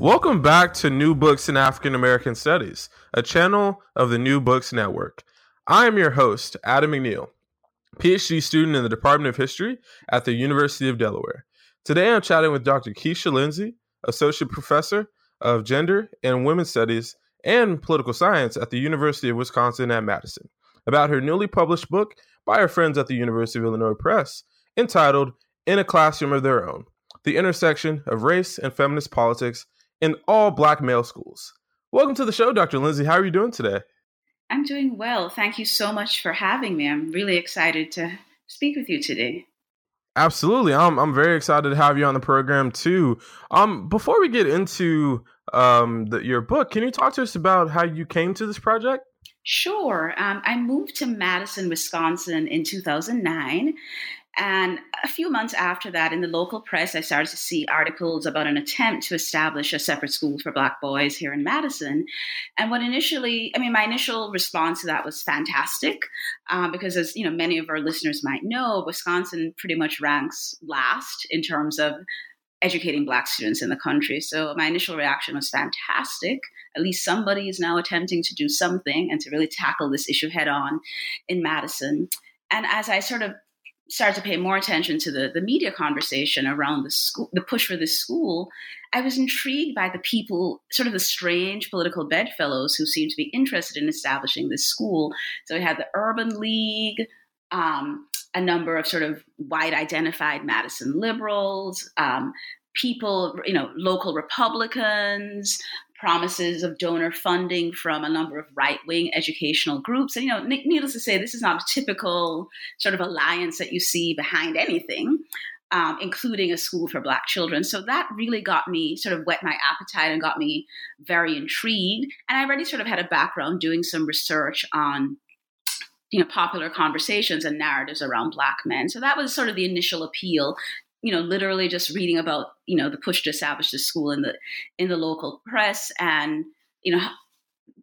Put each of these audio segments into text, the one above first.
Welcome back to New Books in African American Studies, a channel of the New Books Network. I am your host, Adam McNeil, PhD student in the Department of History at the University of Delaware. Today I'm chatting with Dr. Keisha Lindsay, Associate Professor of Gender and Women's Studies and Political Science at the University of Wisconsin at Madison, about her newly published book by her friends at the University of Illinois Press entitled In a Classroom of Their Own The Intersection of Race and Feminist Politics in all black male schools. Welcome to the show, Dr. Lindsay. How are you doing today? I'm doing well. Thank you so much for having me. I'm really excited to speak with you today. Absolutely. I'm I'm very excited to have you on the program too. Um before we get into um the, your book, can you talk to us about how you came to this project? Sure. Um, I moved to Madison, Wisconsin in 2009 and a few months after that, in the local press, I started to see articles about an attempt to establish a separate school for Black boys here in Madison. And what initially, I mean, my initial response to that was fantastic, uh, because as you know, many of our listeners might know, Wisconsin pretty much ranks last in terms of educating Black students in the country. So my initial reaction was fantastic. At least somebody is now attempting to do something and to really tackle this issue head on in Madison. And as I sort of started to pay more attention to the, the media conversation around the school, the push for this school, I was intrigued by the people, sort of the strange political bedfellows who seemed to be interested in establishing this school. So we had the Urban League, um, a number of sort of white identified Madison liberals, um, people, you know, local Republicans, promises of donor funding from a number of right wing educational groups. And, you know, needless to say, this is not a typical sort of alliance that you see behind anything. Um, including a school for Black children. So that really got me sort of whet my appetite and got me very intrigued. And I already sort of had a background doing some research on you know popular conversations and narratives around black men so that was sort of the initial appeal you know, literally just reading about, you know, the push to establish the school in the in the local press and, you know,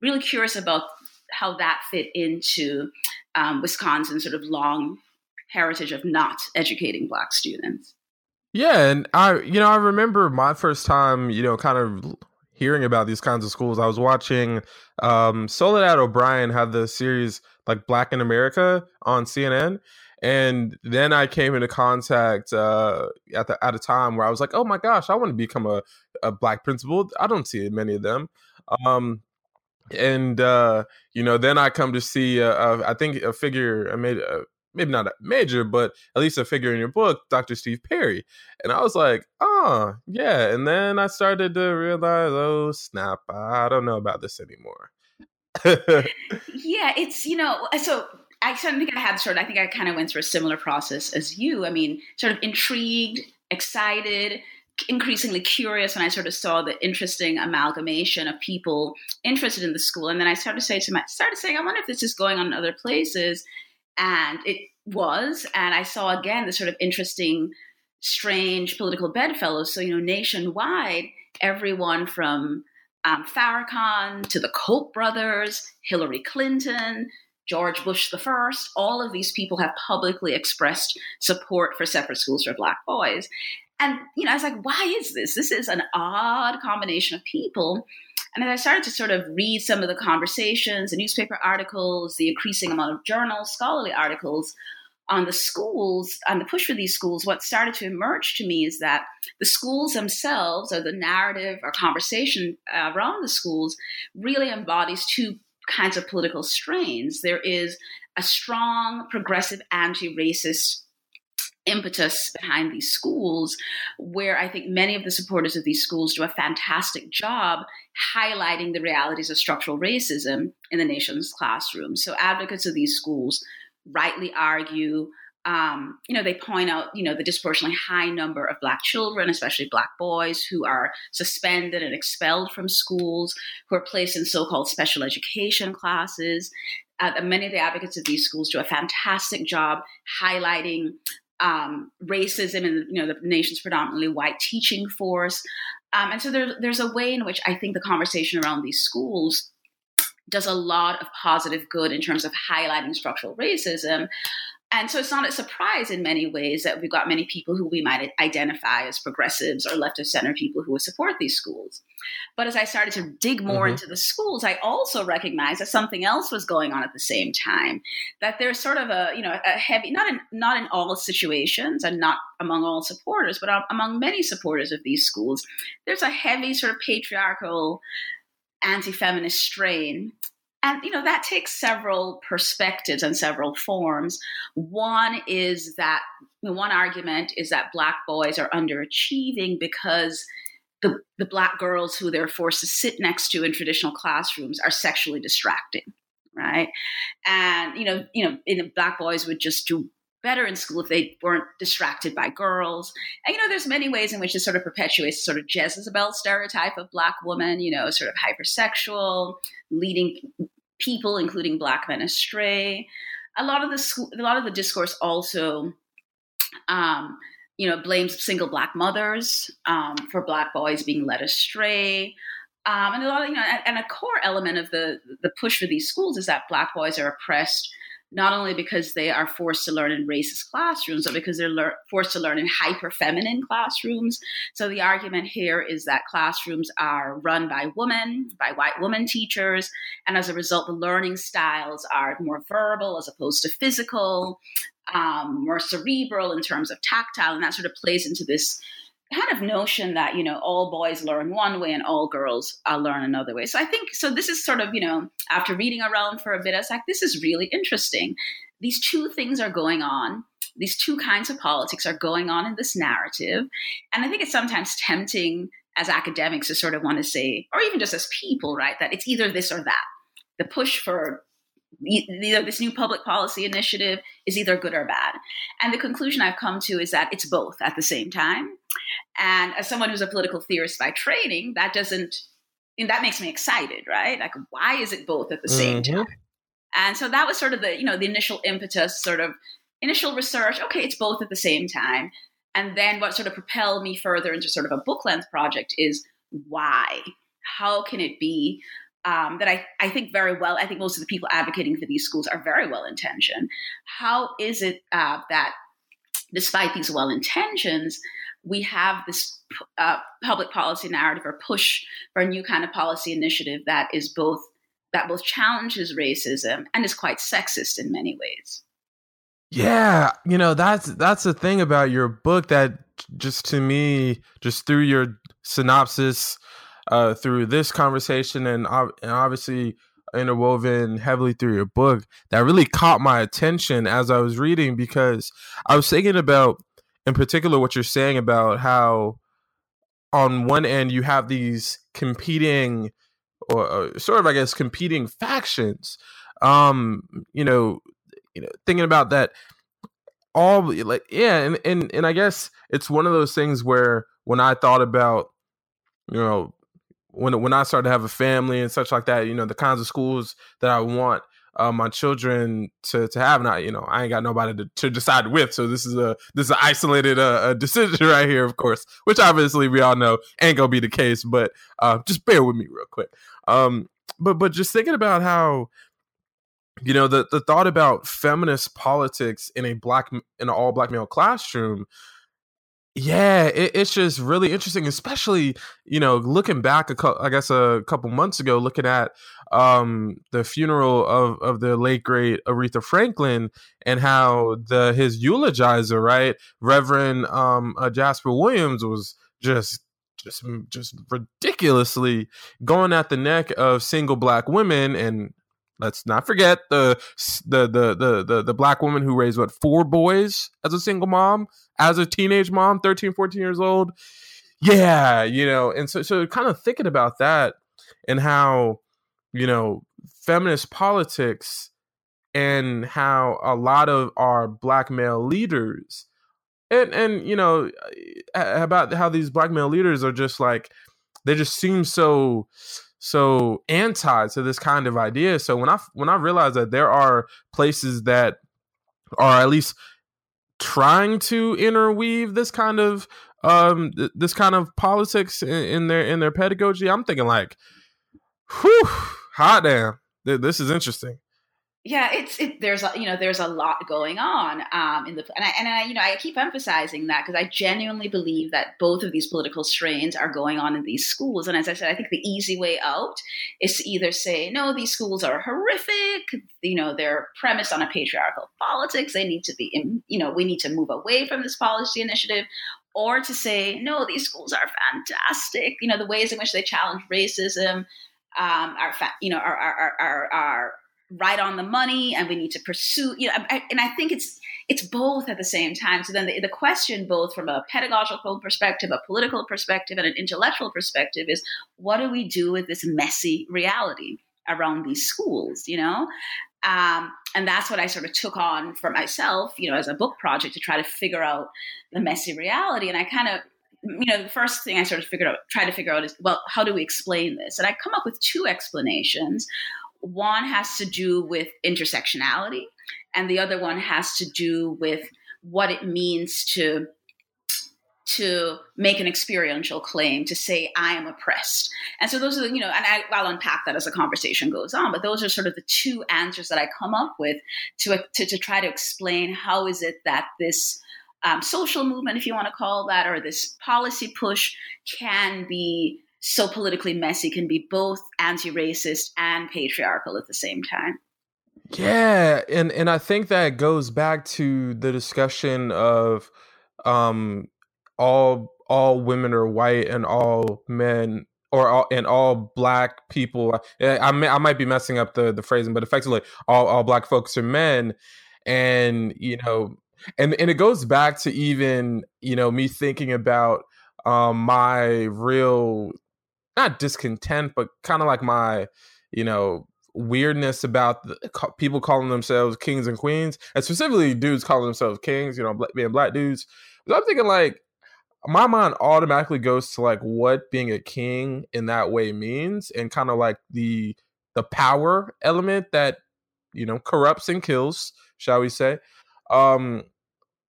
really curious about how that fit into um, Wisconsin's sort of long heritage of not educating black students. Yeah, and I, you know, I remember my first time, you know, kind of hearing about these kinds of schools. I was watching um, Soledad O'Brien had the series like Black in America on CNN, and then I came into contact uh, at the at a time where I was like, "Oh my gosh, I want to become a, a black principal." I don't see many of them, um, and uh, you know, then I come to see, uh, uh, I think a figure, I made maybe not a major, but at least a figure in your book, Dr. Steve Perry, and I was like, "Oh yeah," and then I started to realize, "Oh snap, I don't know about this anymore." yeah, it's you know, so I of think I had sort of, I think I kind of went through a similar process as you. I mean, sort of intrigued, excited, increasingly curious when I sort of saw the interesting amalgamation of people interested in the school. And then I started to say to my, started saying, I wonder if this is going on in other places. And it was. And I saw again the sort of interesting, strange political bedfellows. So, you know, nationwide, everyone from um, Farrakhan to the Koch brothers, Hillary Clinton, George Bush the first, all of these people have publicly expressed support for separate schools for black boys. And you know, I was like, why is this? This is an odd combination of people. And as I started to sort of read some of the conversations, the newspaper articles, the increasing amount of journals, scholarly articles on the schools, on the push for these schools, what started to emerge to me is that the schools themselves, or the narrative or conversation around the schools, really embodies two kinds of political strains. There is a strong progressive anti racist impetus behind these schools, where I think many of the supporters of these schools do a fantastic job highlighting the realities of structural racism in the nation's classrooms. So, advocates of these schools rightly argue. Um, you know, they point out, you know, the disproportionately high number of Black children, especially Black boys, who are suspended and expelled from schools, who are placed in so-called special education classes. Uh, many of the advocates of these schools do a fantastic job highlighting um, racism in you know the nation's predominantly white teaching force, um, and so there, there's a way in which I think the conversation around these schools does a lot of positive good in terms of highlighting structural racism. And so it's not a surprise in many ways that we've got many people who we might identify as progressives or left of center people who would support these schools. But as I started to dig more mm-hmm. into the schools, I also recognized that something else was going on at the same time. That there's sort of a, you know, a heavy, not in not in all situations and not among all supporters, but among many supporters of these schools, there's a heavy sort of patriarchal anti-feminist strain and you know that takes several perspectives and several forms one is that one argument is that black boys are underachieving because the, the black girls who they're forced to sit next to in traditional classrooms are sexually distracting right and you know you know in black boys would just do better in school if they weren't distracted by girls. And you know, there's many ways in which this sort of perpetuates sort of Jezebel stereotype of black woman, you know, sort of hypersexual, leading people, including black men, astray. A lot of the a lot of the discourse also, um, you know, blames single black mothers um, for black boys being led astray. Um, and a lot of, you know, and a core element of the the push for these schools is that black boys are oppressed not only because they are forced to learn in racist classrooms, but because they're lear- forced to learn in hyper feminine classrooms. So the argument here is that classrooms are run by women, by white woman teachers, and as a result, the learning styles are more verbal as opposed to physical, um, more cerebral in terms of tactile, and that sort of plays into this kind of notion that you know all boys learn one way and all girls uh, learn another way. So i think so this is sort of you know after reading around for a bit i was like this is really interesting. These two things are going on. These two kinds of politics are going on in this narrative. And i think it's sometimes tempting as academics to sort of want to say or even just as people right that it's either this or that. The push for either this new public policy initiative is either good or bad. And the conclusion I've come to is that it's both at the same time. And as someone who's a political theorist by training, that doesn't, and that makes me excited, right? Like, why is it both at the same mm-hmm. time? And so that was sort of the, you know, the initial impetus, sort of initial research. Okay, it's both at the same time. And then what sort of propelled me further into sort of a book length project is why? How can it be um, that I, I think very well, I think most of the people advocating for these schools are very well intentioned. How is it uh, that despite these well intentions, we have this uh, public policy narrative or push for a new kind of policy initiative that is both that both challenges racism and is quite sexist in many ways. Yeah, you know that's that's the thing about your book that just to me, just through your synopsis, uh, through this conversation and, uh, and obviously interwoven heavily through your book that really caught my attention as I was reading because I was thinking about, in particular, what you're saying about how, on one end, you have these competing, or, or sort of, I guess, competing factions. Um, you know, you know, thinking about that, all like, yeah, and and and I guess it's one of those things where when I thought about, you know, when when I start to have a family and such like that, you know, the kinds of schools that I want uh, my children to to have. Not you know, I ain't got nobody to, to decide with. So this is a this is an isolated uh, decision right here, of course, which obviously we all know ain't gonna be the case. But uh, just bear with me real quick. Um, but but just thinking about how you know the the thought about feminist politics in a black in an all black male classroom yeah, it, it's just really interesting, especially you know looking back a co- I guess a couple months ago, looking at um, the funeral of of the late great Aretha Franklin and how the his eulogizer, right, Reverend um, uh, Jasper Williams, was just just just ridiculously going at the neck of single black women and let's not forget the the the the the, the black woman who raised what four boys as a single mom as a teenage mom 13 14 years old. Yeah you know and so so kind of thinking about that and how you know feminist politics and how a lot of our black male leaders and and you know about how these black male leaders are just like they just seem so so anti to this kind of idea. So when I when I realized that there are places that are at least trying to interweave this kind of um th- this kind of politics in, in, their in their pedagogy, I'm thinking like, whew, hot damn, this is interesting yeah it's it there's a you know there's a lot going on um in the and I, and I you know I keep emphasizing that because I genuinely believe that both of these political strains are going on in these schools. And as I said I think the easy way out is to either say no these schools are horrific you know they're premised on a patriarchal politics they need to be you know we need to move away from this policy initiative or to say no these schools are fantastic. You know the ways in which they challenge racism um, are, you know, are, are, are, are, right on the money and we need to pursue you know I, and i think it's it's both at the same time. So then the, the question both from a pedagogical perspective a political perspective and an intellectual perspective is what do we do with this messy reality around these schools you know? Um, and that's what i sort of took on for myself you know as a book project to try to figure out the messy reality. And i kind of you know the first thing i sort of figured out try to figure out is well how do we explain this? And i come up with two explanations one has to do with intersectionality, and the other one has to do with what it means to to make an experiential claim to say I am oppressed. And so those are the, you know, and I, will unpack that as the conversation goes on. But those are sort of the two answers that I come up with to to, to try to explain how is it that this um, social movement, if you want to call that, or this policy push can be so politically messy can be both anti-racist and patriarchal at the same time. Yeah, and and I think that goes back to the discussion of um all all women are white and all men or all, and all black people I, I, may, I might be messing up the the phrasing but effectively all all black folks are men and you know and and it goes back to even you know me thinking about um my real not discontent, but kind of like my, you know, weirdness about the, people calling themselves kings and queens, and specifically dudes calling themselves kings. You know, being black dudes. I'm thinking like my mind automatically goes to like what being a king in that way means, and kind of like the the power element that you know corrupts and kills, shall we say? Um,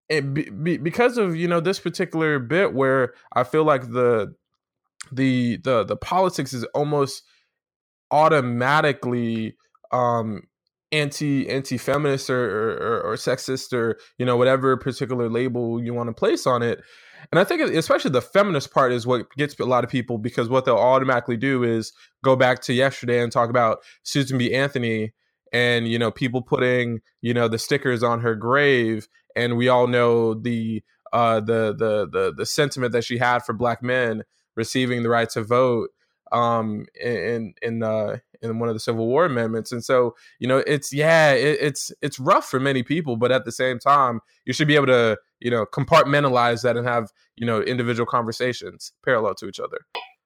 and be, be, because of you know this particular bit where I feel like the the the the politics is almost automatically um anti anti feminist or, or, or sexist or you know whatever particular label you want to place on it. And i think especially the feminist part is what gets a lot of people because what they'll automatically do is go back to yesterday and talk about susan b. Anthony and you know people putting you know the stickers on her grave and we all know the uh the the the, the sentiment that she had for black men receiving the right to vote um, in in uh, in one of the Civil War amendments. And so, you know, it's yeah, it, it's it's rough for many people, but at the same time, you should be able to you know compartmentalize that and have you know individual conversations parallel to each other.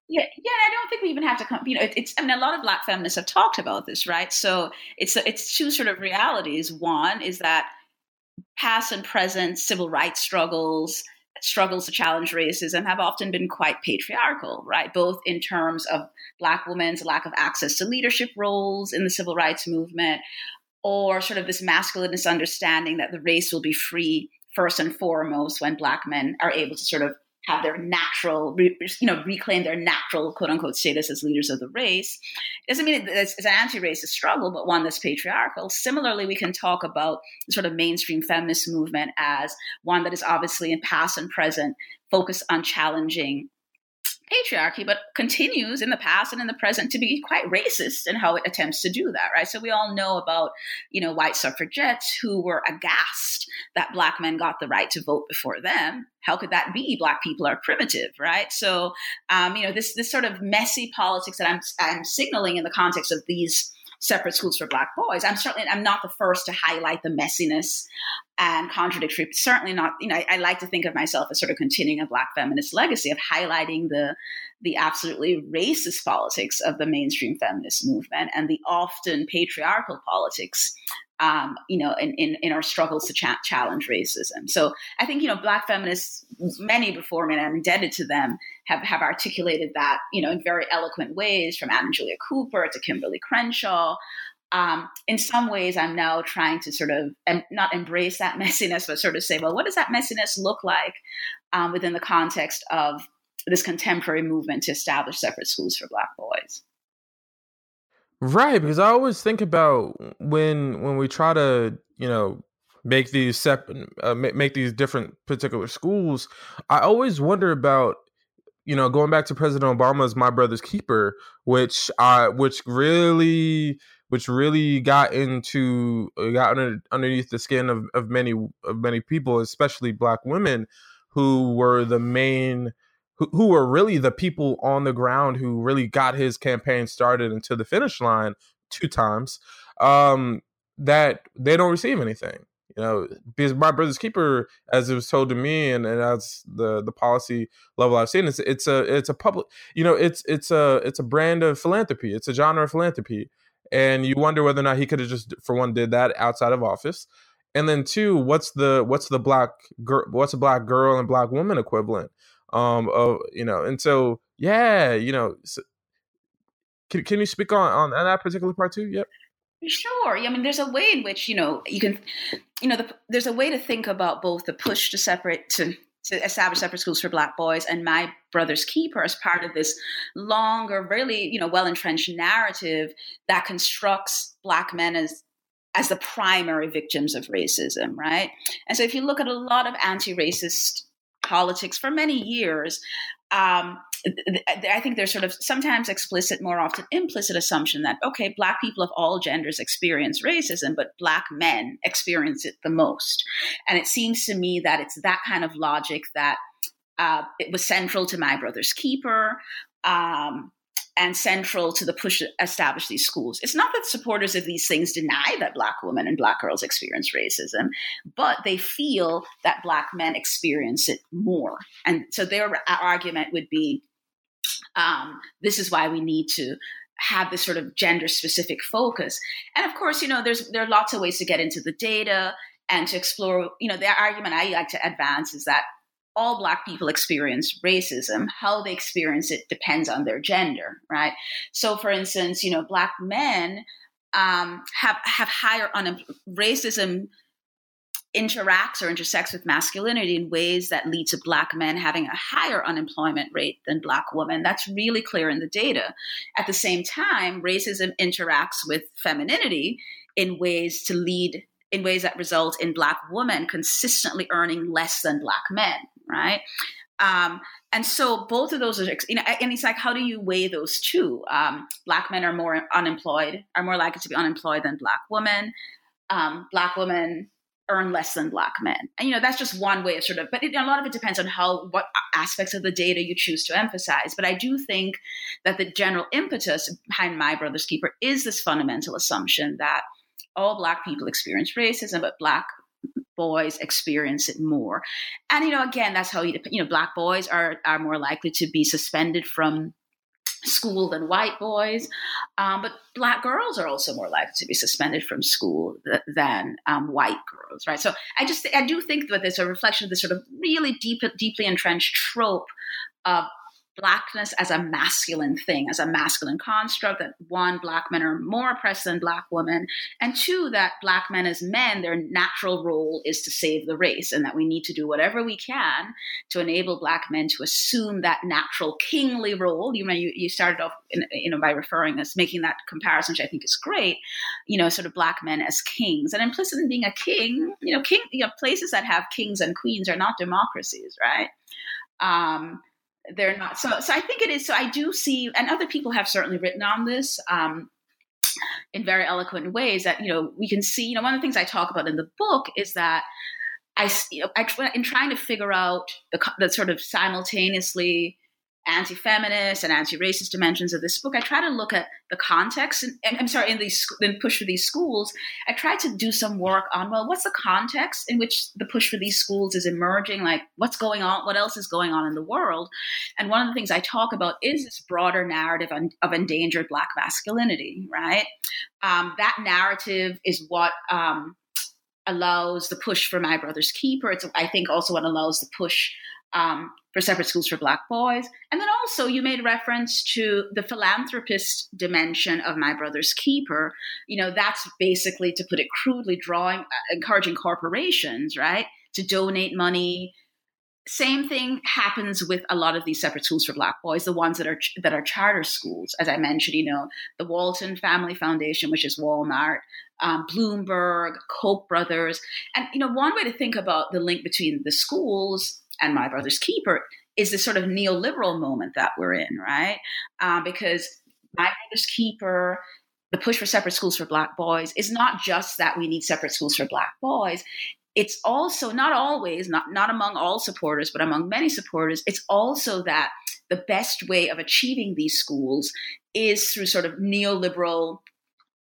Yeah, yeah. I don't think we even have to come. You know, it, it's. I mean, a lot of Black feminists have talked about this, right? So it's it's two sort of realities. One is that past and present civil rights struggles struggles to challenge racism have often been quite patriarchal, right? Both in terms of Black women's lack of access to leadership roles in the civil rights movement, or sort of this masculine misunderstanding that the race will be free first and foremost when Black men are able to sort of have their natural, you know, reclaim their natural quote unquote status as leaders of the race. It doesn't mean it's, it's an anti racist struggle, but one that's patriarchal. Similarly, we can talk about the sort of mainstream feminist movement as one that is obviously in past and present focused on challenging patriarchy, but continues in the past and in the present to be quite racist in how it attempts to do that, right? So we all know about, you know, white suffragettes who were aghast that black men got the right to vote before them. How could that be? Black people are primitive, right? So, um, you know, this this sort of messy politics that I'm I'm signaling in the context of these separate schools for black boys. I'm certainly I'm not the first to highlight the messiness and contradictory. Certainly not. You know, I, I like to think of myself as sort of continuing a black feminist legacy of highlighting the the absolutely racist politics of the mainstream feminist movement and the often patriarchal politics um, you know, in, in, in, our struggles to cha- challenge racism. So I think, you know, Black feminists, many before me, and I'm indebted to them, have, have articulated that, you know, in very eloquent ways, from Anna Julia Cooper to Kimberlé Crenshaw. Um, in some ways, I'm now trying to sort of em- not embrace that messiness, but sort of say, well, what does that messiness look like um, within the context of this contemporary movement to establish separate schools for Black boys? Right, because I always think about when when we try to, you know, make these separate, uh, make these different particular schools. I always wonder about, you know, going back to President Obama's "My Brother's Keeper," which I, which really, which really got into, uh, got under, underneath the skin of, of many of many people, especially Black women, who were the main who, who were really the people on the ground who really got his campaign started into the finish line two times, um, that they don't receive anything. You know, because my brother's keeper, as it was told to me, and, and as the the policy level I've seen, it's it's a it's a public, you know, it's it's a it's a brand of philanthropy. It's a genre of philanthropy, and you wonder whether or not he could have just, for one, did that outside of office, and then two, what's the what's the black girl, what's a black girl and black woman equivalent? Um of you know and so yeah you know so, can, can you speak on, on that particular part too yep Sure. I mean, there's a way in which you know you can, you know, the, there's a way to think about both the push to separate to to establish separate schools for Black boys and my brother's keeper as part of this longer, really you know well entrenched narrative that constructs Black men as as the primary victims of racism, right? And so if you look at a lot of anti-racist politics for many years. Um, I think there's sort of sometimes explicit, more often implicit assumption that, okay, Black people of all genders experience racism, but Black men experience it the most. And it seems to me that it's that kind of logic that uh, it was central to My Brother's Keeper. Um, and central to the push to establish these schools. It's not that supporters of these things deny that Black women and Black girls experience racism, but they feel that Black men experience it more. And so their argument would be um, this is why we need to have this sort of gender specific focus. And of course, you know, there's there are lots of ways to get into the data and to explore, you know, the argument I like to advance is that all black people experience racism. How they experience it depends on their gender right? So for instance you know black men um, have have higher un- racism interacts or intersects with masculinity in ways that lead to black men having a higher unemployment rate than black women. That's really clear in the data. At the same time racism interacts with femininity in ways to lead in ways that result in black women consistently earning less than black men right? Um, and so both of those are, you know, and it's like, how do you weigh those two? Um, black men are more unemployed, are more likely to be unemployed than black women. Um, black women earn less than black men, and you know that's just one way of sort of. But it, a lot of it depends on how what aspects of the data you choose to emphasize. But I do think that the general impetus behind My Brother's Keeper is this fundamental assumption that all black people experience racism, but black boys experience it more. And you know, again, that's how you you know, black boys are are more likely to be suspended from school than white boys, um, but black girls are also more likely to be suspended from school th- than um, white girls, right? So I just I do think that there's a reflection of this sort of really deep, deeply entrenched trope of blackness as a masculine thing, as a masculine construct, that one, black men are more oppressed than black women, and two, that black men as men, their natural role is to save the race, and that we need to do whatever we can to enable black men to assume that natural kingly role. You know, you, you started off, in, you know, by referring us, making that comparison, which I think is great, you know, sort of black men as kings. And implicit in being a king, you know, king, you know, places that have kings and queens are not democracies, right? Um, they're not so so i think it is so i do see and other people have certainly written on this um, in very eloquent ways that you know we can see you know one of the things i talk about in the book is that i you know I, in trying to figure out the, the sort of simultaneously anti-feminist and anti-racist dimensions of this book, I try to look at the context. And, and I'm sorry, in these push for these schools, I try to do some work on well, what's the context in which the push for these schools is emerging? Like, what's going on? What else is going on in the world? And one of the things I talk about is this broader narrative of, of endangered Black masculinity. Right? Um, that narrative is what. Um, allows the push for my brother's keeper it's i think also what allows the push um, for separate schools for Black boys. And then also, you made reference to the philanthropist dimension of My Brother's Keeper. You know, that's basically, to put it crudely, drawing, uh, encouraging corporations, right, to donate money. Same thing happens with a lot of these separate schools for Black boys, the ones that are that are charter schools, as I mentioned. You know, the Walton Family Foundation, which is Walmart, um, Bloomberg, Koch brothers, and you know, one way to think about the link between the schools and My Brother's Keeper is this sort of neoliberal moment that we're in, right? Um, because My Brother's Keeper, the push for separate schools for Black boys, is not just that we need separate schools for Black boys. It's also not always, not, not among all supporters, but among many supporters, it's also that the best way of achieving these schools is through sort of neoliberal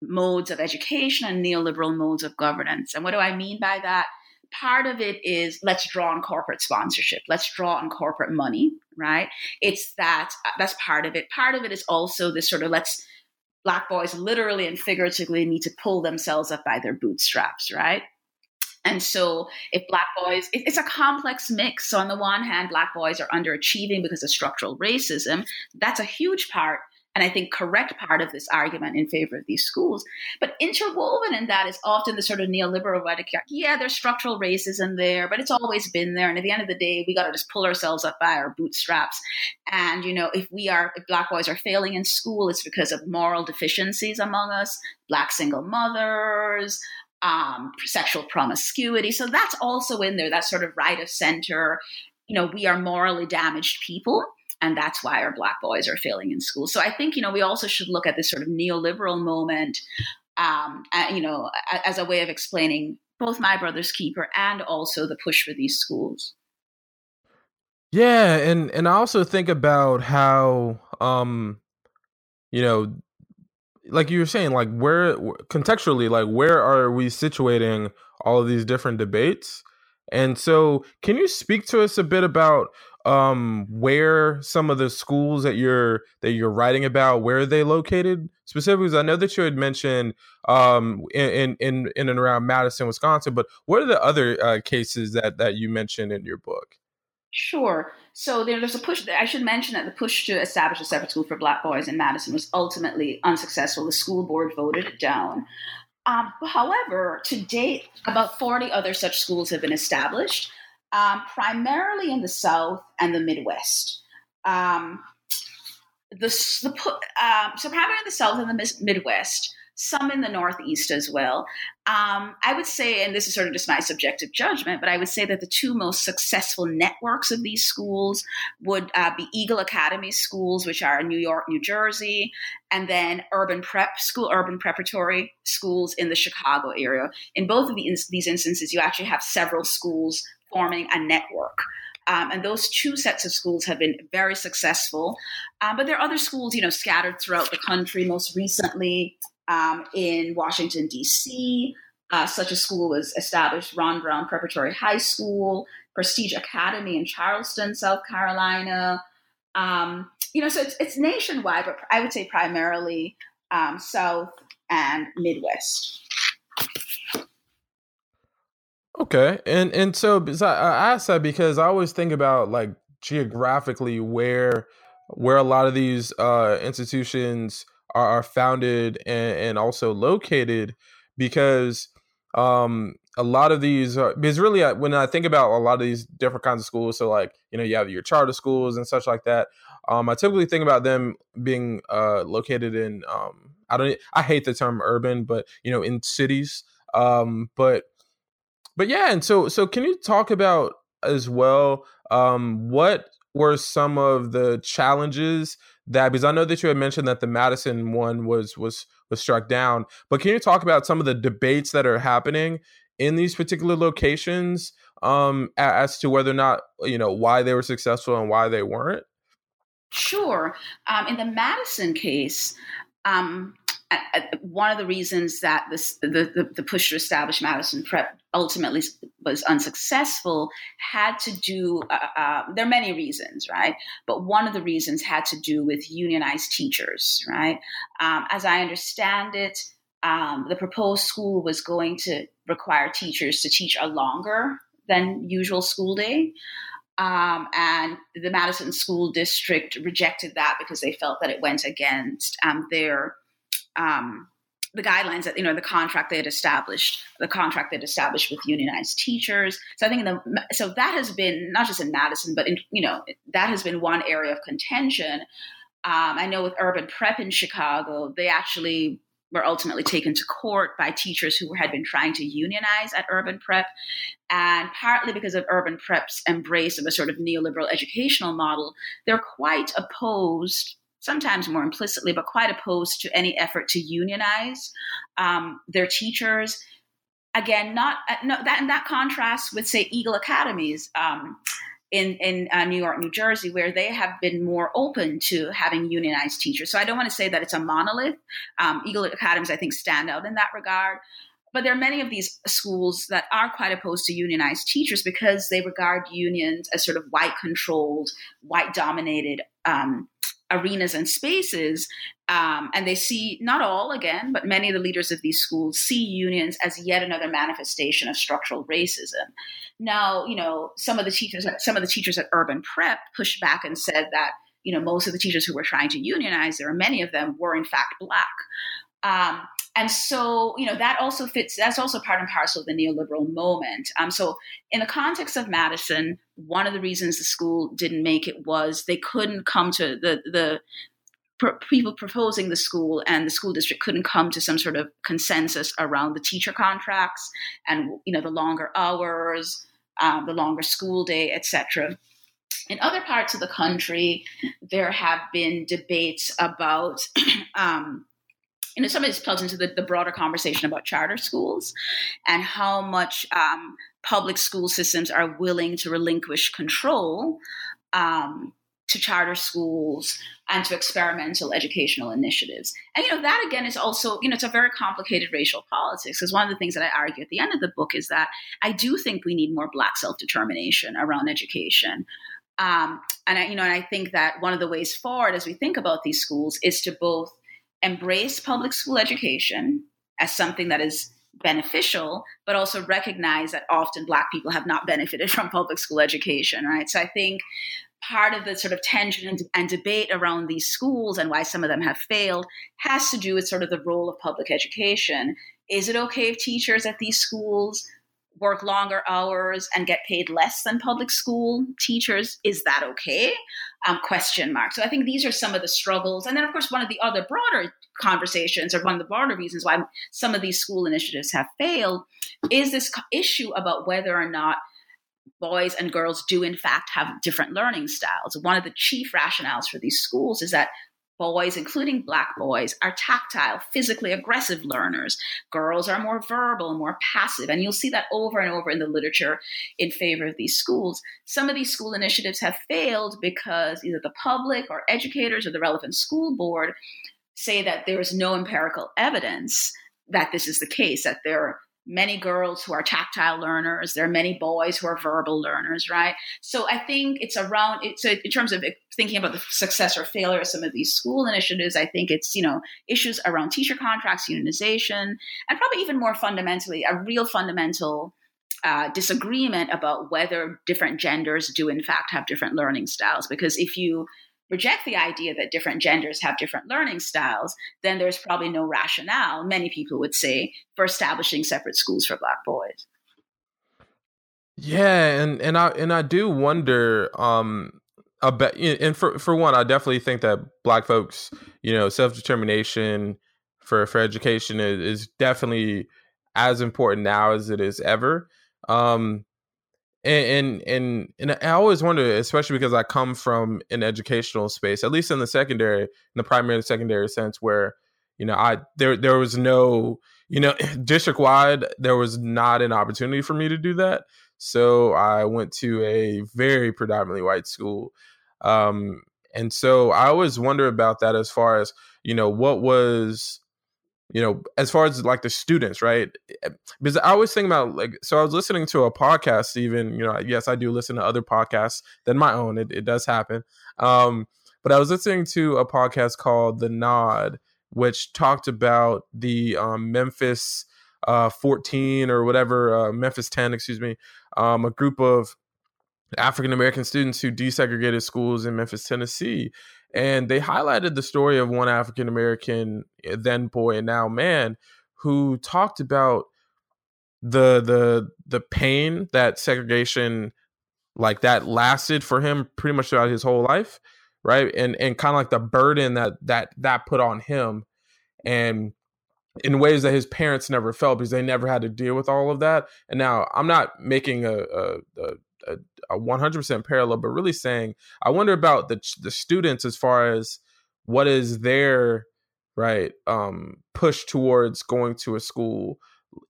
modes of education and neoliberal modes of governance. And what do I mean by that? Part of it is let's draw on corporate sponsorship let's draw on corporate money right it's that uh, that's part of it part of it is also this sort of let's black boys literally and figuratively need to pull themselves up by their bootstraps right and so, if black boys, it's a complex mix. So, on the one hand, black boys are underachieving because of structural racism. That's a huge part and I think correct part of this argument in favor of these schools. But interwoven in that is often the sort of neoliberal rhetoric. Yeah, there's structural racism there, but it's always been there. And at the end of the day, we got to just pull ourselves up by our bootstraps. And you know, if we are, if black boys are failing in school, it's because of moral deficiencies among us, black single mothers, um, sexual promiscuity. So that's also in there. That sort of right of center. You know, we are morally damaged people and that's why our black boys are failing in school. So I think you know we also should look at this sort of neoliberal moment, um, you know, as a way of explaining both my brother's keeper and also the push for these schools. Yeah, and and I also think about how um, you know, like you were saying, like where contextually, like where are we situating all of these different debates? And so, can you speak to us a bit about um where some of the schools that you're that you're writing about where are they located specifically i know that you had mentioned um in in in and around madison wisconsin but what are the other uh, cases that that you mentioned in your book Sure. So there's a push. I should mention that the push to establish a separate school for Black boys in Madison was ultimately unsuccessful. The school board voted it down. Um, however, to date, about 40 other such schools have been established um, primarily in the South and the Midwest. Um, the, the um, so primarily in the South and the Midwest, some in the Northeast as well. Um, I would say, and this is sort of just my subjective judgment, but I would say that the two most successful networks of these schools would uh, be Eagle Academy schools, which are in New York, New Jersey, and then urban prep school, urban preparatory schools in the Chicago area. In both of these instances, you actually have several schools forming a network. Um, and those two sets of schools have been very successful. Um, but there are other schools, you know, scattered throughout the country. Most recently, um, in Washington D.C., uh, such a school was established: Ron Brown Preparatory High School, Prestige Academy in Charleston, South Carolina. Um, you know, so it's, it's, nationwide, but I would say primarily um, South and Midwest. Okay, and and so I asked that because I always think about like geographically where where a lot of these uh, institutions are, are founded and, and, also located, because um, a lot of these are, because really when I think about a lot of these different kinds of schools, so like you know you have your charter schools and such like that. Um, I typically think about them being uh, located in um, I don't I hate the term urban, but you know in cities. Um, but but yeah, and so so can you talk about as well um, what were some of the challenges that because I know that you had mentioned that the Madison one was was was struck down, but can you talk about some of the debates that are happening in these particular locations um, as to whether or not you know why they were successful and why they weren't? Sure. Um, in the Madison case, um, one of the reasons that this, the, the, the, push to establish Madison Prep ultimately was unsuccessful had to do, uh, uh, there are many reasons, right? But one of the reasons had to do with unionized teachers, right? Um, as I understand it, um, the proposed school was going to require teachers to teach a longer than usual school day. Um, and the Madison School District rejected that because they felt that it went against um, their um, the guidelines that you know the contract they had established, the contract they'd established with unionized teachers. So I think the so that has been not just in Madison, but in you know that has been one area of contention. Um, I know with urban prep in Chicago, they actually were ultimately taken to court by teachers who had been trying to unionize at urban prep and partly because of urban prep's embrace of a sort of neoliberal educational model they're quite opposed sometimes more implicitly but quite opposed to any effort to unionize um, their teachers again not uh, no, that in that contrast with say eagle academies um, in in uh, New York, New Jersey, where they have been more open to having unionized teachers. So I don't want to say that it's a monolith. Um, Eagle Academies, I think, stand out in that regard. But there are many of these schools that are quite opposed to unionized teachers because they regard unions as sort of white controlled, white dominated um, arenas and spaces. Um, and they see, not all again, but many of the leaders of these schools see unions as yet another manifestation of structural racism. Now, you know, some of the teachers, some of the teachers at Urban Prep pushed back and said that, you know, most of the teachers who were trying to unionize, there are many of them were in fact black. Um, and so, you know, that also fits, that's also part and parcel of the neoliberal moment. Um, so, in the context of Madison, one of the reasons the school didn't make it was they couldn't come to the, the, people proposing the school and the school district couldn't come to some sort of consensus around the teacher contracts and you know the longer hours um, the longer school day etc in other parts of the country there have been debates about um, know, some of this plugs into the, the, broader conversation about charter schools and how much um, public school systems are willing to relinquish control um, to charter schools and to experimental educational initiatives. And you know that again is also you know it's a very complicated racial politics because one of the things that I argue at the end of the book is that I do think we need more Black self determination around education. Um, and I, you know, and I think that one of the ways forward as we think about these schools is to both embrace public school education as something that is beneficial, but also recognize that often Black people have not benefited from public school education, right? So I think part of the sort of tension and, and, debate around these schools and why some of them have failed has to do with sort of the role of public education. Is it okay if teachers at these schools work longer hours and get paid less than public school teachers? Is that okay? Um, question mark. So I think these are some of the struggles. And then, of course, one of the other broader conversations or one of the broader reasons why some of these school initiatives have failed is this issue about whether or not boys and girls do in fact have different learning styles. One of the chief rationales for these schools is that boys, including black boys, are tactile, physically aggressive learners. Girls are more verbal and more passive. And you'll see that over and over in the literature in favor of these schools. Some of these school initiatives have failed because either the public or educators or the relevant school board say that there is no empirical evidence that this is the case, that there many girls who are tactile learners. There are many boys who are verbal learners, right? So I think it's around. It's so in terms of thinking about the success or failure of some of these school initiatives. I think it's you know issues around teacher contracts, unionization, and probably even more fundamentally, a real fundamental. Uh, disagreement about whether different genders do in fact have different learning styles because if you reject the idea that different genders have different learning styles, then there's probably no rationale, many people would say, for establishing separate schools for black boys. Yeah, and and I and I do wonder um about and for for one, I definitely think that black folks, you know, self-determination for for education is, is definitely as important now as it is ever. Um and, and and I always wonder, especially because I come from an educational space, at least in the secondary, in the primary and secondary sense, where you know I there there was no you know district wide there was not an opportunity for me to do that, so I went to a very predominantly white school, um, and so I always wonder about that as far as you know what was you know as far as like the students right? Eh, because i always think about like so i was listening to a podcast even you know yes i do listen to other podcasts than my own it, it does happen um but i was listening to a podcast called the nod which talked about the um, memphis uh 14 or whatever uh, memphis 10 excuse me um a group of african american students who desegregated schools in memphis tennessee and they highlighted the story of one African American eh, then boy and now man who talked about the the the pain that segregation like that lasted for him pretty much throughout his whole life right? And and kind of like the burden that that that put on him and in ways that his parents never felt because they never had to deal with all of that. And now i'm not making a, a, a a, a 100% parallel, but really saying, I wonder about the the students as far as what is their right um, push towards going to a school,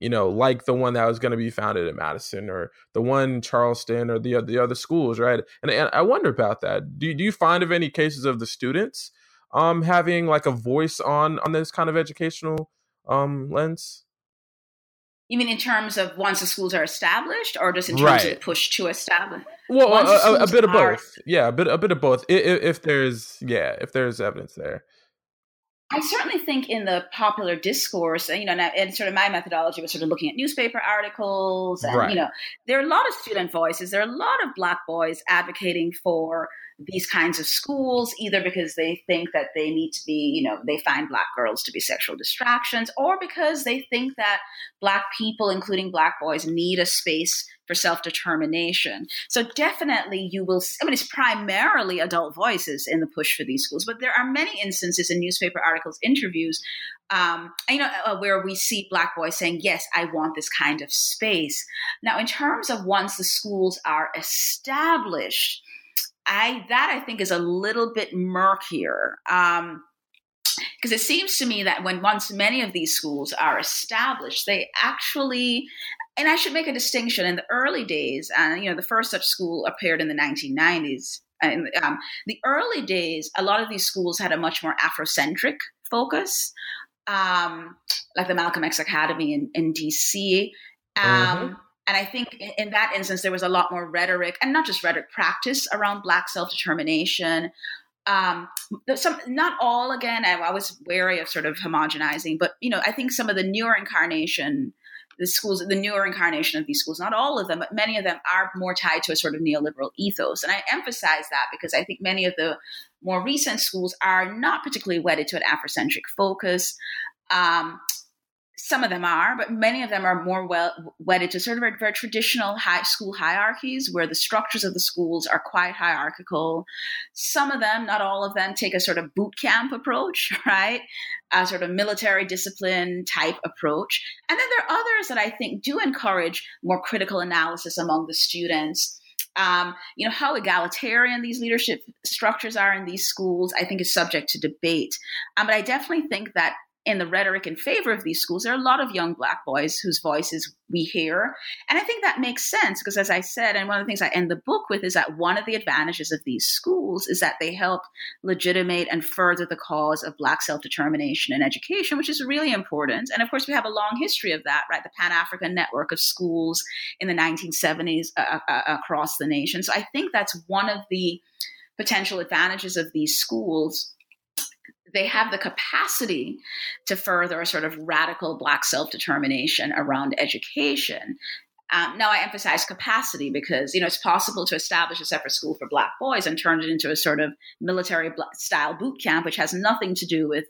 you know, like the one that was going to be founded in Madison or the one Charleston or the the other schools, right? And, and I wonder about that. Do do you find of any cases of the students um having like a voice on on this kind of educational um lens? You mean in terms of once the schools are established, or just in terms right. of the push to establish? Well, a, a, bit of are... both. Yeah, a bit a bit of both. If, if there's yeah, if there's evidence there. I certainly think in the popular discourse, you know, and sort of my methodology was sort of looking at newspaper articles, and right. you know, there are a lot of student voices. There are a lot of Black boys advocating for these kinds of schools, either because they think that they need to be, you know, they find black girls to be sexual distractions, or because they think that black people, including black boys, need a space for self determination. So definitely you will, I mean, it's primarily adult voices in the push for these schools, but there are many instances in newspaper articles, interviews, um, you know, uh, where we see black boys saying, yes, I want this kind of space. Now, in terms of once the schools are established, I that I think is a little bit murkier. Um, because it seems to me that when once many of these schools are established, they actually, and I should make a distinction in the early days, and uh, you know, the first such school appeared in the 1990s. And um, the early days, a lot of these schools had a much more Afrocentric focus, um, like the Malcolm X Academy in, in DC. Um, mm-hmm. And I think in, in, that instance, there was a lot more rhetoric and not just rhetoric practice around Black self determination. Um, some, not all again, I, I, was wary of sort of homogenizing, but you know, I think some of the newer incarnation, the schools, the newer incarnation of these schools, not all of them, but many of them are more tied to a sort of neoliberal ethos. And I emphasize that because I think many of the more recent schools are not particularly wedded to an Afrocentric focus. Um, some of them are, but many of them are more well wedded to sort of very, traditional high school hierarchies where the structures of the schools are quite hierarchical. Some of them, not all of them, take a sort of boot camp approach, right? A sort of military discipline type approach. And then there are others that I think do encourage more critical analysis among the students. Um, you know how egalitarian these leadership structures are in these schools i think is subject to debate um, but i definitely think that in the rhetoric in favor of these schools, there are a lot of young black boys whose voices we hear. And I think that makes sense because, as I said, and one of the things I end the book with is that one of the advantages of these schools is that they help legitimate and further the cause of black self determination in education, which is really important. And of course, we have a long history of that, right? The Pan African network of schools in the 1970s uh, uh, uh, across the nation. So I think that's one of the potential advantages of these schools they have the capacity to further a sort of radical Black self determination around education. Um, now, I emphasize capacity because you know it's possible to establish a separate school for Black boys and turn it into a sort of military style boot camp, which has nothing to do with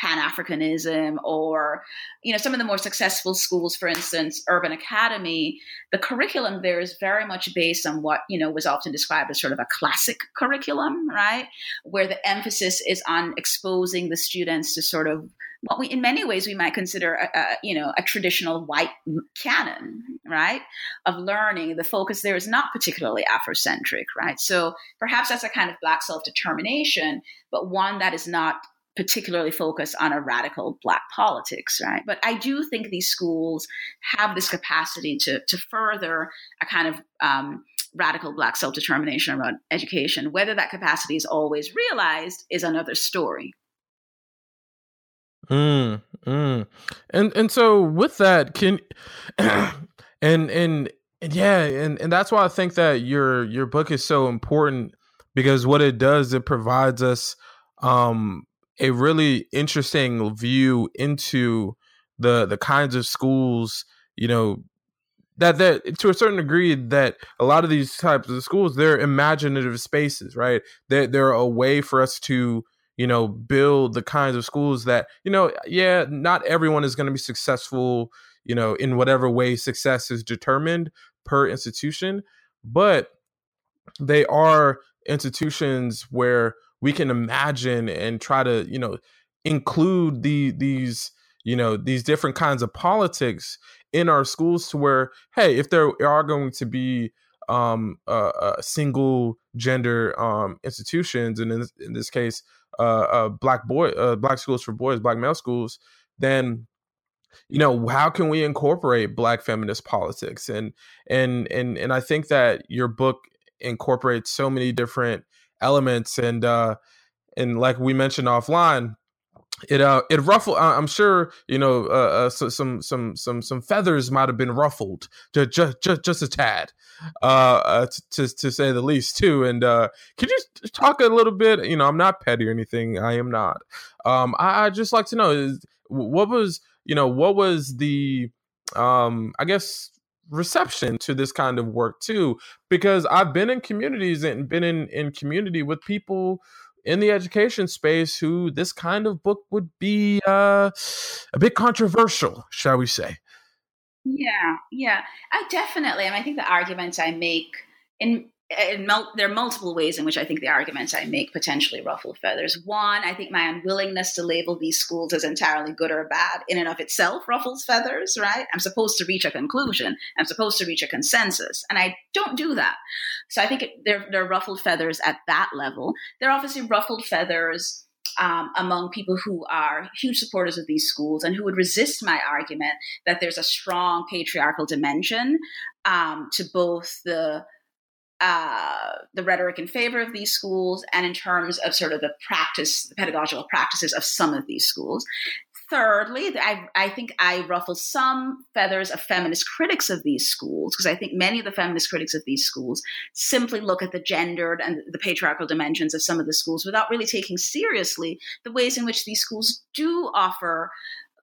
Pan Africanism or, you know, some of the more successful schools, for instance, Urban Academy, the curriculum there is very much based on what, you know, was often described as sort of a classic curriculum, right? Where the emphasis is on exposing the students to sort of what we, in many ways, we might consider, a, a, you know, a traditional white canon, right, of learning. The focus there is not particularly Afrocentric, right? So perhaps that's a kind of Black self determination, but one that is not particularly focus on a radical black politics, right? But I do think these schools have this capacity to to further a kind of um, radical black self-determination around education whether that capacity is always realized is another story mm, mm. and and so with that can and and and yeah and and that's why i think that your your book is so important because what it does it provides us um a really interesting view into the the kinds of schools you know that that to a certain degree that a lot of these types of schools they're imaginative spaces right? They're, they're a way for us to you know build the kinds of schools that you know yeah not everyone is going to be successful you know in whatever way success is determined per institution but they are institutions where we can imagine and try to you know include the these you know these different kinds of politics in our schools to where hey if there are going to be um uh, uh single gender um institutions and in this, in this case uh, uh black boy uh black schools for boys black male schools then you know how can we incorporate black feminist politics? And and and and i think that your book incorporates so many different elements and uh and like we mentioned offline it uh it ruffled i'm sure you know uh, uh so, some some some some feathers might have been ruffled just just just, a tad uh, uh to to say the least too and uh could you talk a little bit you know i'm not petty or anything i am not um i i just like to know is what was you know what was the um i guess reception to this kind of work too because i've been in communities and been in in community with people in the education space who this kind of book would be uh, a bit controversial, shall we say? Yeah, yeah, I definitely. Mean, I think the arguments I make in mul- there are multiple ways in which I think the arguments I make potentially ruffle feathers. One, I think my unwillingness to label these schools as entirely good or bad in and of itself ruffles feathers, right? I'm supposed to reach a conclusion. I'm supposed to reach a consensus. And I don't do that. So I think it, they're, they're ruffled feathers at that level. They're obviously ruffled feathers um, among people who are huge supporters of these schools and who would resist my argument that there's a strong patriarchal dimension um, to both the uh, the rhetoric in favor of these schools and in terms of sort of the practice, the pedagogical practices of some of these schools. Thirdly, I, I think I ruffle some feathers of feminist critics of these schools because I think many of the feminist critics of these schools simply look at the gendered and the patriarchal dimensions of some of the schools without really taking seriously the ways in which these schools do offer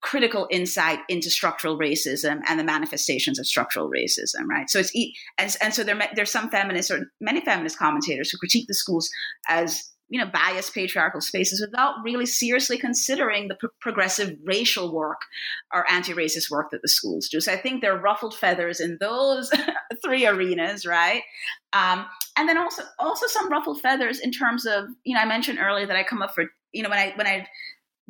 critical insight into structural racism and the manifestations of structural racism, right? So it's and, and so there there's some feminists or many feminist commentators who critique the schools as you know biased patriarchal spaces without really seriously considering the pro- progressive racial work or anti-racist work that the schools do. So I think there are ruffled feathers in those three arenas, right? Um, and then also also some ruffled feathers in terms of you know I mentioned earlier that I come up for you know when I when I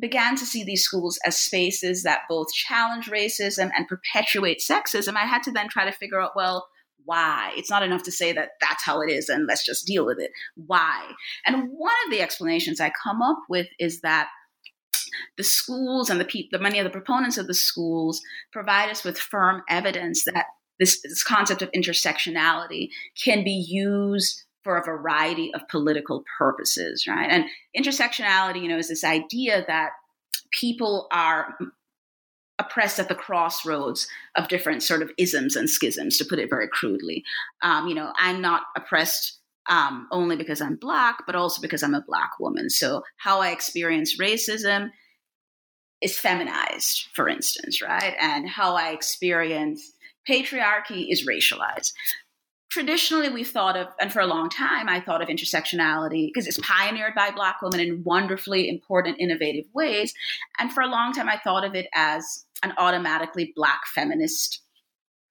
began to see these schools as spaces that both challenge racism and perpetuate sexism, I had to then try to figure out, well, why? It's not enough to say that that's how it is and let's just deal with it. Why? And one of the explanations I come up with is that the schools and the people, the many of the proponents of the schools provide us with firm evidence that this, this concept of intersectionality can be used for a variety of political purposes, right? And intersectionality, you know, is this idea that people are oppressed at the crossroads of different sort of isms and schisms, to put it very crudely. Um, you know, I'm not oppressed um, only because I'm black, but also because I'm a black woman. So how I experience racism is feminized, for instance, right? And how I experience patriarchy is racialized traditionally we've thought of, and for a long time, I thought of intersectionality because it's pioneered by Black women in wonderfully important, innovative ways. And for a long time, I thought of it as an automatically Black feminist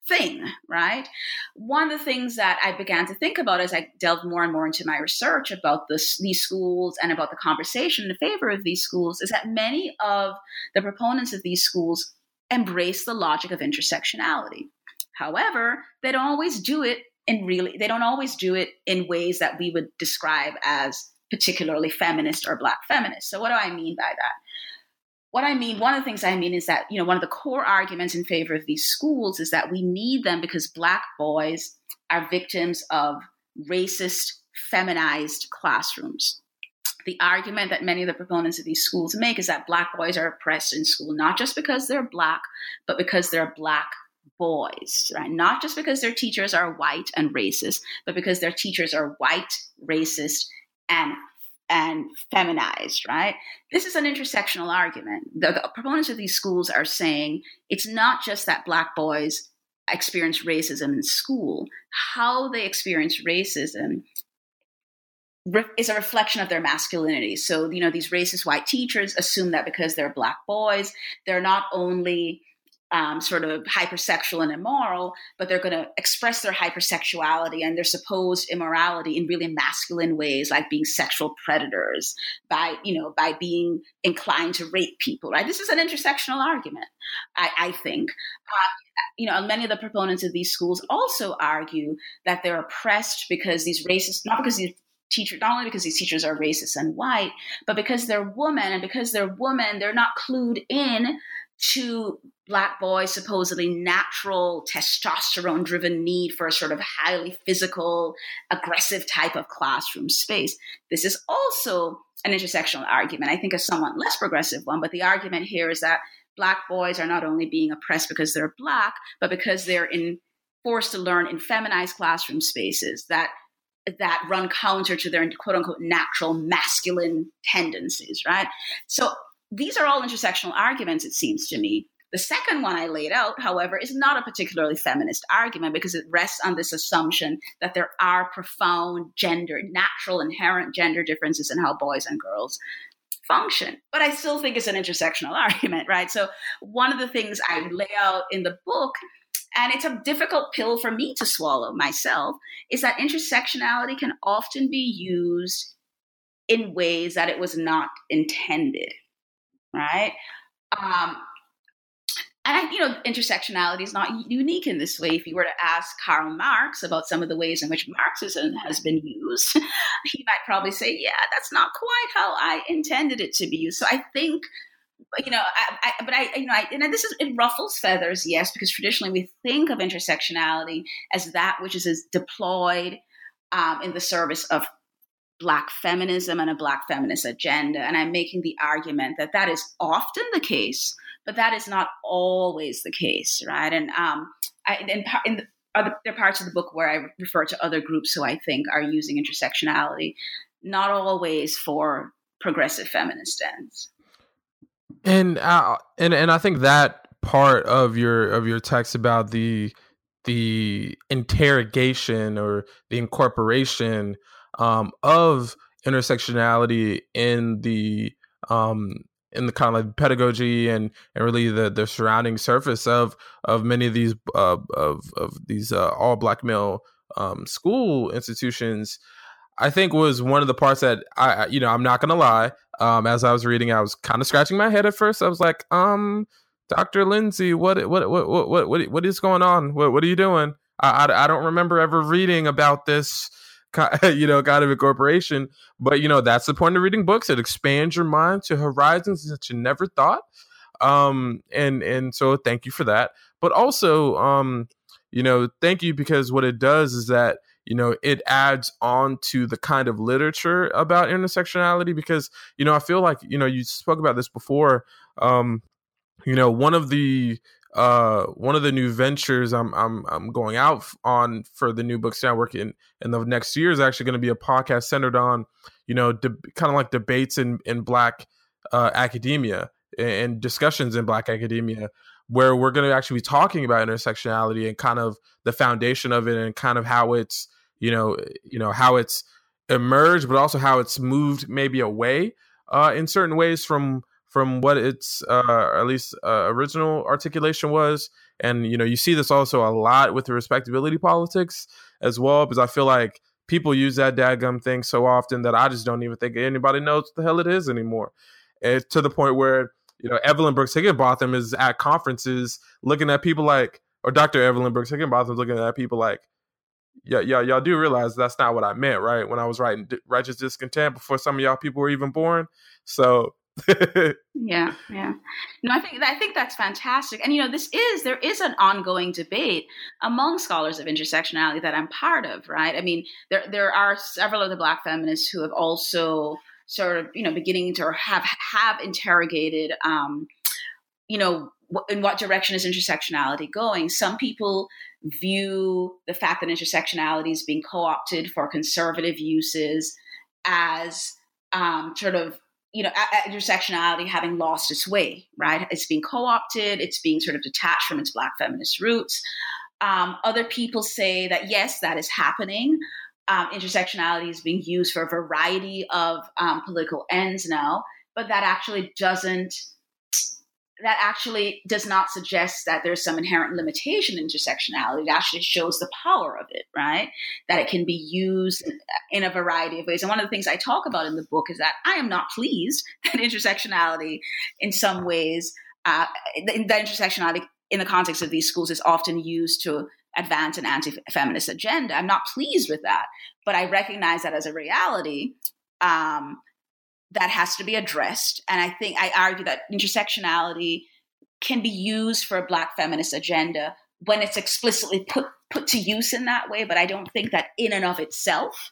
thing, right? One of the things that I began to think about as I delved more and more into my research about this, these schools and about the conversation in favor of these schools is that many of the proponents of these schools embrace the logic of intersectionality. However, they don't always do it in really they don't always do it in ways that we would describe as particularly feminist or black feminist so what do i mean by that what i mean one of the things i mean is that you know one of the core arguments in favor of these schools is that we need them because black boys are victims of racist, feminized classrooms. The argument that many of the proponents of these schools make is that Black boys are oppressed in school, not just because they're Black, but because they're Black boys, right? Not just because their teachers are white and racist, but because their teachers are white, racist, and and feminized, right? This is an intersectional argument. The, the, proponents of these schools are saying it's not just that black boys experience racism in school, how they experience racism is a reflection of their masculinity. So, you know, these racist white teachers assume that because they're black boys, they're not only um, sort of hypersexual and immoral, but they're going to express their hypersexuality and their supposed immorality in really masculine ways, like being sexual predators, by you know, by being inclined to rape people. Right? This is an intersectional argument, I, I think. Uh, you know, many of the proponents of these schools also argue that they're oppressed because these racist, not because these teachers, not only because these teachers are racist and white, but because they're women, and because they're women, they're not clued in to black boys supposedly natural testosterone driven need for a sort of highly physical aggressive type of classroom space. This is also an intersectional argument. I think a somewhat less progressive one but the argument here is that black boys are not only being oppressed because they're black but because they're in forced to learn in feminized classroom spaces that that run counter to their quote unquote natural masculine tendencies right? So these are all intersectional arguments, it seems to me. The second one I laid out, however, is not a particularly feminist argument because it rests on this assumption that there are profound gender, natural, inherent gender differences in how boys and girls function. But I still think it's an intersectional argument, right? So, one of the things I lay out in the book, and it's a difficult pill for me to swallow myself, is that intersectionality can often be used in ways that it was not intended right? Um, and you know, intersectionality is not unique in this way. If you were to ask Karl Marx about some of the ways in which Marxism has been used, he might probably say, "Yeah, that's not quite how I intended it to be used." So I think, you know, I, I, but I, you know, I, and this is it ruffles feathers, yes, because traditionally we think of intersectionality as that which is, is deployed um, in the service of Black feminism and a Black feminist agenda. And I'm making the argument that that is often the case, but that is not always the case, right? And um, I, in, in the, other, there are parts of the book where I refer to other groups who I think are using intersectionality, not always for progressive feminist ends. And uh, and and I think that part of your of your text about the the interrogation or the incorporation um, of intersectionality in the um, in the kind of like pedagogy and and really the the surrounding surface of of many of these uh, of of these uh, all black male um, school institutions. I think was one of the parts that I, you know, I'm not gonna lie. Um, as I was reading, I was kind of scratching my head at first. I was like, um, Dr. Lindsay, what, what, what, what, what, what is going on? What, what are you doing? I, I, I don't remember ever reading about this you know, kind of incorporation. But you know, that's the point of reading books. It expands your mind to horizons that you never thought. Um, and and so thank you for that. But also, um, you know, thank you because what it does is that you know it adds on to the kind of literature about intersectionality because you know i feel like you know you spoke about this before um you know one of the uh, one of the new ventures I'm I'm I'm going out on for the New Books Network in in the next year is actually going to be a podcast centered on you know de- kind of like debates in in Black uh, academia and discussions in Black academia where we're going to actually be talking about intersectionality and kind of the foundation of it and kind of how it's you know you know how it's emerged but also how it's moved maybe away uh, in certain ways from from what its uh, at least uh, original articulation was. And you know, you see this also a lot with the respectability politics as well, because I feel like people use that dadgum thing so often that I just don't even think anybody knows what the hell it is anymore. It's to the point where you know Evelyn Brooks Higginbotham is at conferences looking at people like, or Dr. Evelyn Brooks Higginbotham is looking at people like, yeah, yeah, y'all do realize that's not what I meant, right? When I was writing Righteous Discontent before some of y'all people were even born. So yeah, yeah. No, I think I think that's fantastic. And you know, this is there is an ongoing debate among scholars of intersectionality that I'm part of, right? I mean, there there are several of the black feminists who have also sort of, you know, beginning to have have interrogated um, you know, in what direction is intersectionality going? Some people view the fact that intersectionality is being co-opted for conservative uses as um, sort of you know intersectionality having lost its way right? It's being co-opted it's being sort of detached from its black feminist roots. Um, other people say that yes that is happening. Um, intersectionality is being used for a variety of um, political ends now but that actually doesn't that actually does not suggest that there's some inherent limitation in intersectionality. It actually shows the power of it, right? That it can be used in a variety of ways. And one of the things I talk about in the book is that I am not pleased that intersectionality, in some ways, uh, that intersectionality in the context of these schools is often used to advance an anti-feminist agenda. I'm not pleased with that, but I recognize that as a reality. Um, that has to be addressed. And I think I argue that intersectionality can be used for a Black feminist agenda when it's explicitly put put to use in that way. But I don't think that in and of itself,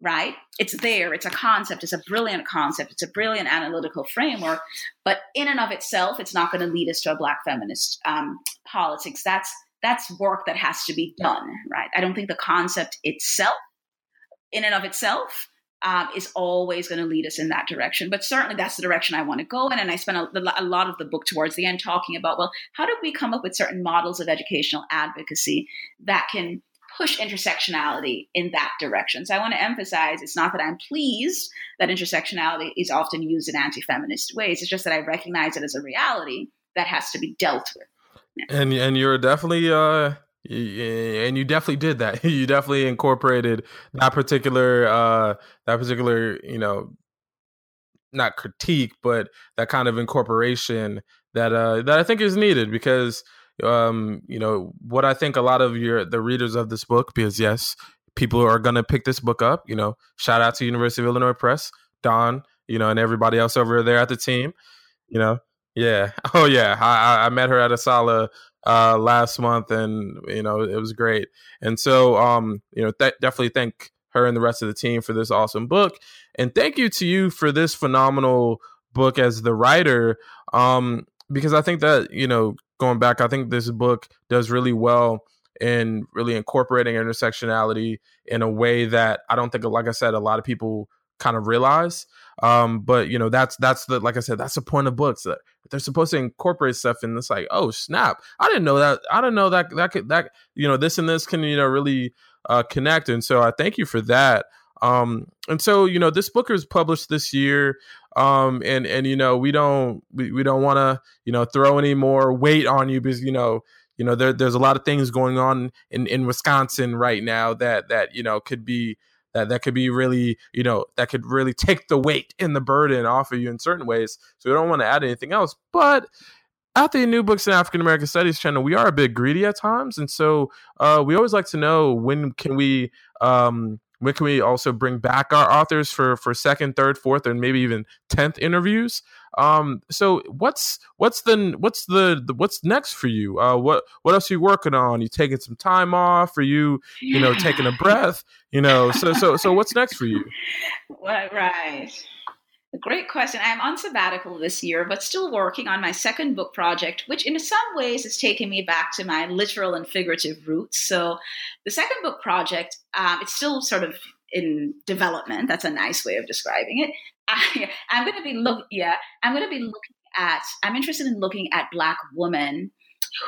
right? It's there. It's a concept. It's a brilliant concept. It's a brilliant analytical framework. But in and of itself, it's not going to lead us to a Black feminist um, politics. That's that's work that has to be done, right? I don't think the concept itself, in and of itself, um, is always going to lead us in that direction. But certainly that's the direction I want to go in. And I spent a, a, lot of the book towards the end talking about, well, how do we come up with certain models of educational advocacy that can push intersectionality in that direction? So I want to emphasize it's not that I'm pleased that intersectionality is often used in anti feminist ways, it's just that I recognize it as a reality that has to be dealt with. And and you're definitely uh and you definitely did that. You definitely incorporated that particular uh that particular, you know, not critique, but that kind of incorporation that uh that I think is needed because um you know what I think a lot of your the readers of this book because yes, people are to pick this book up, you know, shout out to University of Illinois Press, Dawn, you know, and everybody else over there at the team, you know. Yeah. Oh yeah. I I met her at ASALH uh, last month, and you know it was great. And so, um, you know, th- definitely thank her and the rest of the team for this awesome book, and thank you to you for this phenomenal book as the writer. Um, because I think that you know, going back, I think this book does really well in really incorporating intersectionality in a way that I don't think, like I said, a lot of people kind of realize. Um, but you know, that's that's the like I said, that's the point of books that they're supposed to incorporate stuff and it's like, oh snap, I didn't know that. I didn't know that that could that you know this and this can you know really uh, connect. And so I thank you for that. Um, and so you know this book is published this year um and and you know we don't we, we don't want to you know throw any more weight on you because you know you know there, there's a lot of things going on in in wisconsin right now that that you know could be that that could be really you know that could really take the weight and the burden off of you in certain ways so we don't want to add anything else but at the New Books in African American Studies channel, we are a bit greedy at times, and so uh, we always like to know when can we um, when can we also bring back our authors for for second, third, fourth, and maybe even tenth interviews. Um, so what's what's the what's the, the what's next for you? Uh, what what else are you working on? You taking some time off? Are you you know taking a breath? You know, so so so what's next for you? Well, right. Great question. I'm on sabbatical this year, but still working on my second book project, which in some ways is taking me back to my literal and figurative roots. So, the second book project, um, it's still sort of in development. That's a nice way of describing it. I, am going to be look. Yeah, I'm going to be looking at. I'm interested in looking at Black women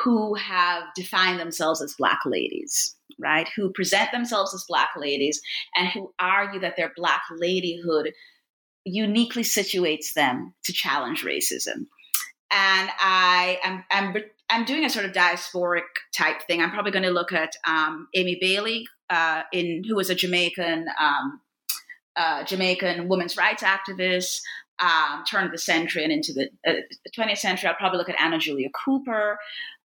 who have defined themselves as Black ladies, right? Who present themselves as Black ladies and who argue that their Black ladyhood uniquely situates them to challenge racism. And I am I'm, I'm, I'm doing a sort of diasporic type thing. I'm probably going to look at um, Amy Bailey, uh, in who was a Jamaican um, uh, Jamaican women's rights activist, um, the century and into the, uh, 20th century. I'll probably look at Anna Julia Cooper.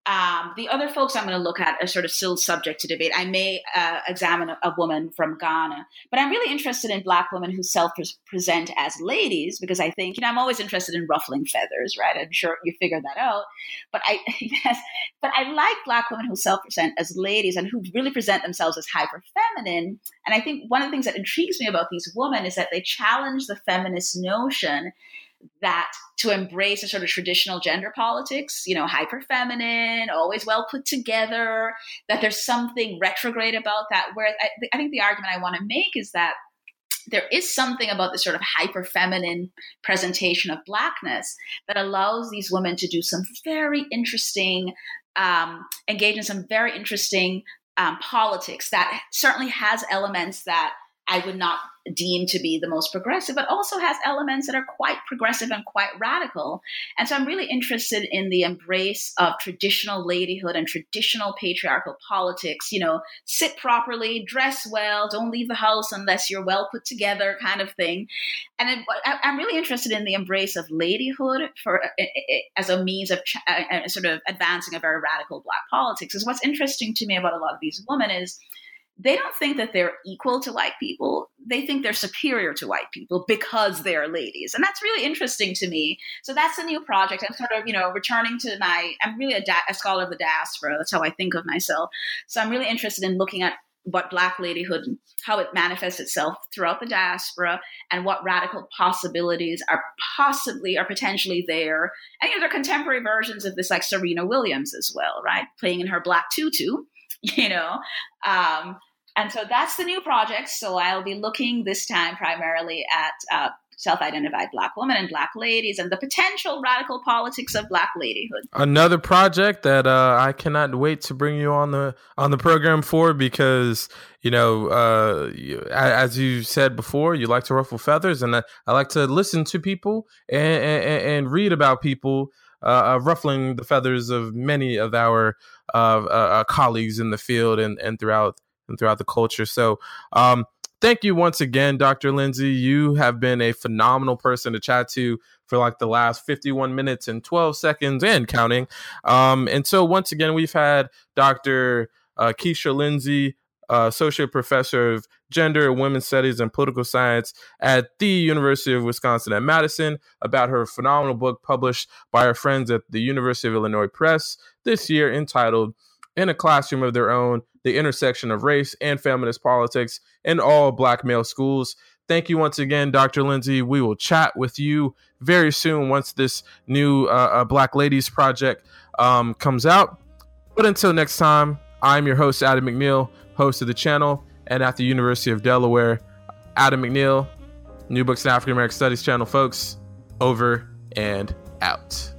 Um, the other folks I'm going to look at are sort of still subject to debate. I may uh, examine a, a, woman from Ghana, but I'm really interested in Black women who self present as ladies because I think, you know, I'm always interested in ruffling feathers, right? I'm sure you figured that out. But I, yes, but I like Black women who self present as ladies and who really present themselves as hyper feminine. And I think one of the things that intrigues me about these women is that they challenge the feminist notion that to embrace a sort of traditional gender politics, you know, hyper feminine, always well put together, that there's something retrograde about that. Whereas I, I think the argument I want to make is that there is something about this sort of hyper feminine presentation of blackness that allows these women to do some very interesting, um, engage in some very interesting um, politics that certainly has elements that I would not deem to be the most progressive, but also has elements that are quite progressive and quite radical. And so I'm really interested in the embrace of traditional ladyhood and traditional patriarchal politics. You know, sit properly, dress well, don't leave the house unless you're well put together, kind of thing. And I'm really interested in the embrace of ladyhood for uh, uh, uh, as a means of sort of advancing a very radical Black politics. Because what's interesting to me about a lot of these women is they don't think that they're equal to white people. They think they're superior to white people because they're ladies. And that's really interesting to me. So that's a new project. I'm sort of, you know, returning to my, I'm really a, a scholar of the diaspora. That's how I think of myself. So I'm really interested in looking at what black ladyhood how it manifests itself throughout the diaspora and what radical possibilities are possibly or potentially there and you know, there are contemporary versions of this like serena williams as well right playing in her black tutu you know um, and so that's the new project. So I'll be looking this time primarily at uh, self identified Black women and Black ladies and the potential radical politics of Black ladyhood. Another project that uh, I cannot wait to bring you on the on the program for because you know, uh, as you said before, you like to ruffle feathers, and I, I like to listen to people and, and, and read about people uh, uh ruffling the feathers of many of our uh, uh, colleagues in the field and, and throughout and throughout the culture. So, um, thank you once again, Dr. Lindsay. You have been a phenomenal person to chat to for like the last 51 minutes and 12 seconds and counting. Um, and so, once again, we've had Dr. Uh, Keisha Lindsay, uh, Associate Professor of Gender, and Women's Studies, and Political Science at the University of Wisconsin at Madison about her phenomenal book published by her friends at the University of Illinois Press this year entitled In a Classroom of Their Own the intersection of race and feminist politics in all black male schools. Thank you once again, Dr. Lindsay. We will chat with you very soon once this new uh, uh, Black Ladies Project um, comes out. But until next time, I'm your host, Adam McNeil, host of the channel, and at the University of Delaware, Adam McNeil, New Books in African American Studies channel, folks, over and out.